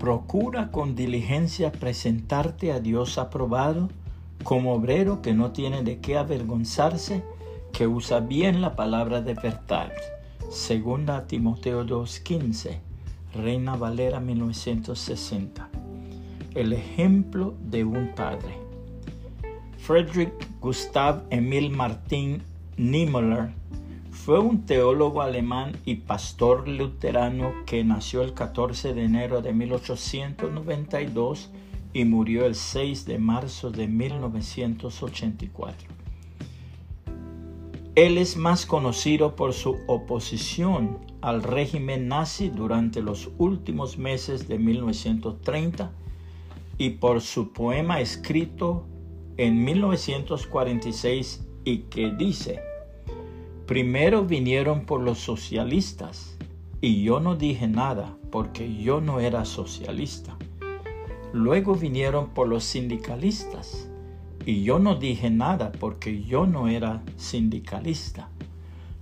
Procura con diligencia presentarte a Dios aprobado como obrero que no tiene de qué avergonzarse, que usa bien la palabra de verdad. Segunda Timoteo 2.15, Reina Valera 1960. El ejemplo de un padre. Friedrich Gustav Emil Martin Niemöller fue un teólogo alemán y pastor luterano que nació el 14 de enero de 1892 y murió el 6 de marzo de 1984. Él es más conocido por su oposición al régimen nazi durante los últimos meses de 1930 y por su poema escrito en 1946 y que dice, Primero vinieron por los socialistas y yo no dije nada porque yo no era socialista. Luego vinieron por los sindicalistas y yo no dije nada porque yo no era sindicalista.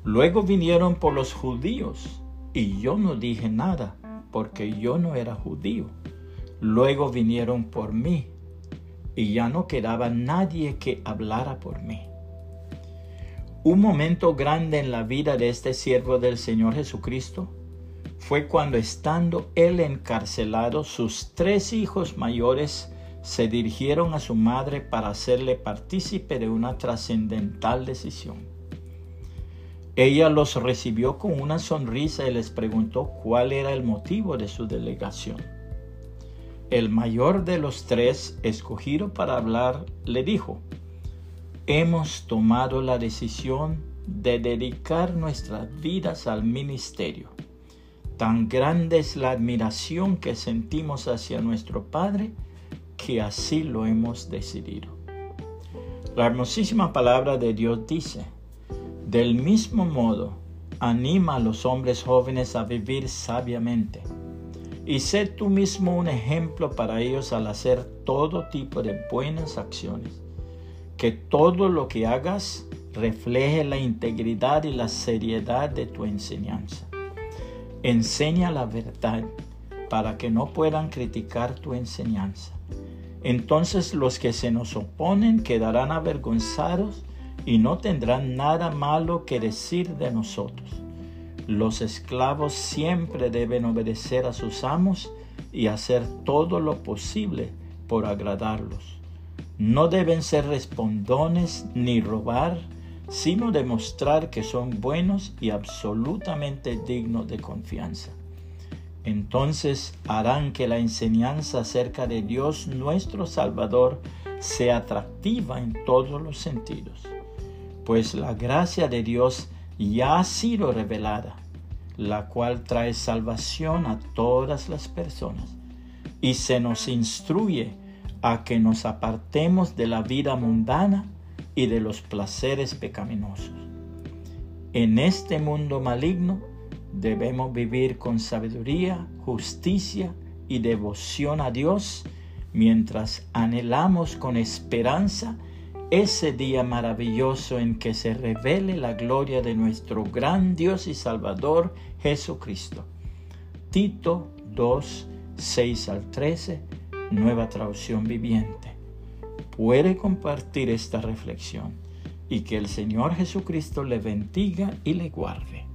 Luego vinieron por los judíos y yo no dije nada porque yo no era judío. Luego vinieron por mí y ya no quedaba nadie que hablara por mí. Un momento grande en la vida de este siervo del Señor Jesucristo fue cuando estando él encarcelado, sus tres hijos mayores se dirigieron a su madre para hacerle partícipe de una trascendental decisión. Ella los recibió con una sonrisa y les preguntó cuál era el motivo de su delegación. El mayor de los tres, escogido para hablar, le dijo, hemos tomado la decisión de dedicar nuestras vidas al ministerio. Tan grande es la admiración que sentimos hacia nuestro Padre que así lo hemos decidido. La hermosísima palabra de Dios dice, del mismo modo, anima a los hombres jóvenes a vivir sabiamente y sé tú mismo un ejemplo para ellos al hacer todo tipo de buenas acciones que todo lo que hagas refleje la integridad y la seriedad de tu enseñanza. Enseña la verdad para que no puedan criticar tu enseñanza. Entonces los que se nos oponen quedarán avergonzados y no tendrán nada malo que decir de nosotros. Los esclavos siempre deben obedecer a sus amos y hacer todo lo posible por agradarlos no deben ser respondones ni robar, sino demostrar que son buenos y absolutamente dignos de confianza. Entonces harán que la enseñanza acerca de Dios nuestro Salvador sea atractiva en todos los sentidos, pues la gracia de Dios ya ha sido revelada, la cual trae salvación a todas las personas, y se nos instruye a que nos apartemos de la vida mundana y de los placeres pecaminosos. En este mundo maligno debemos vivir con sabiduría, justicia y devoción a Dios mientras anhelamos con esperanza ese día maravilloso en que se revele la gloria de nuestro gran Dios y Salvador Jesucristo. Tito 2, 6 al 13 nueva traducción viviente, puede compartir esta reflexión y que el Señor Jesucristo le bendiga y le guarde.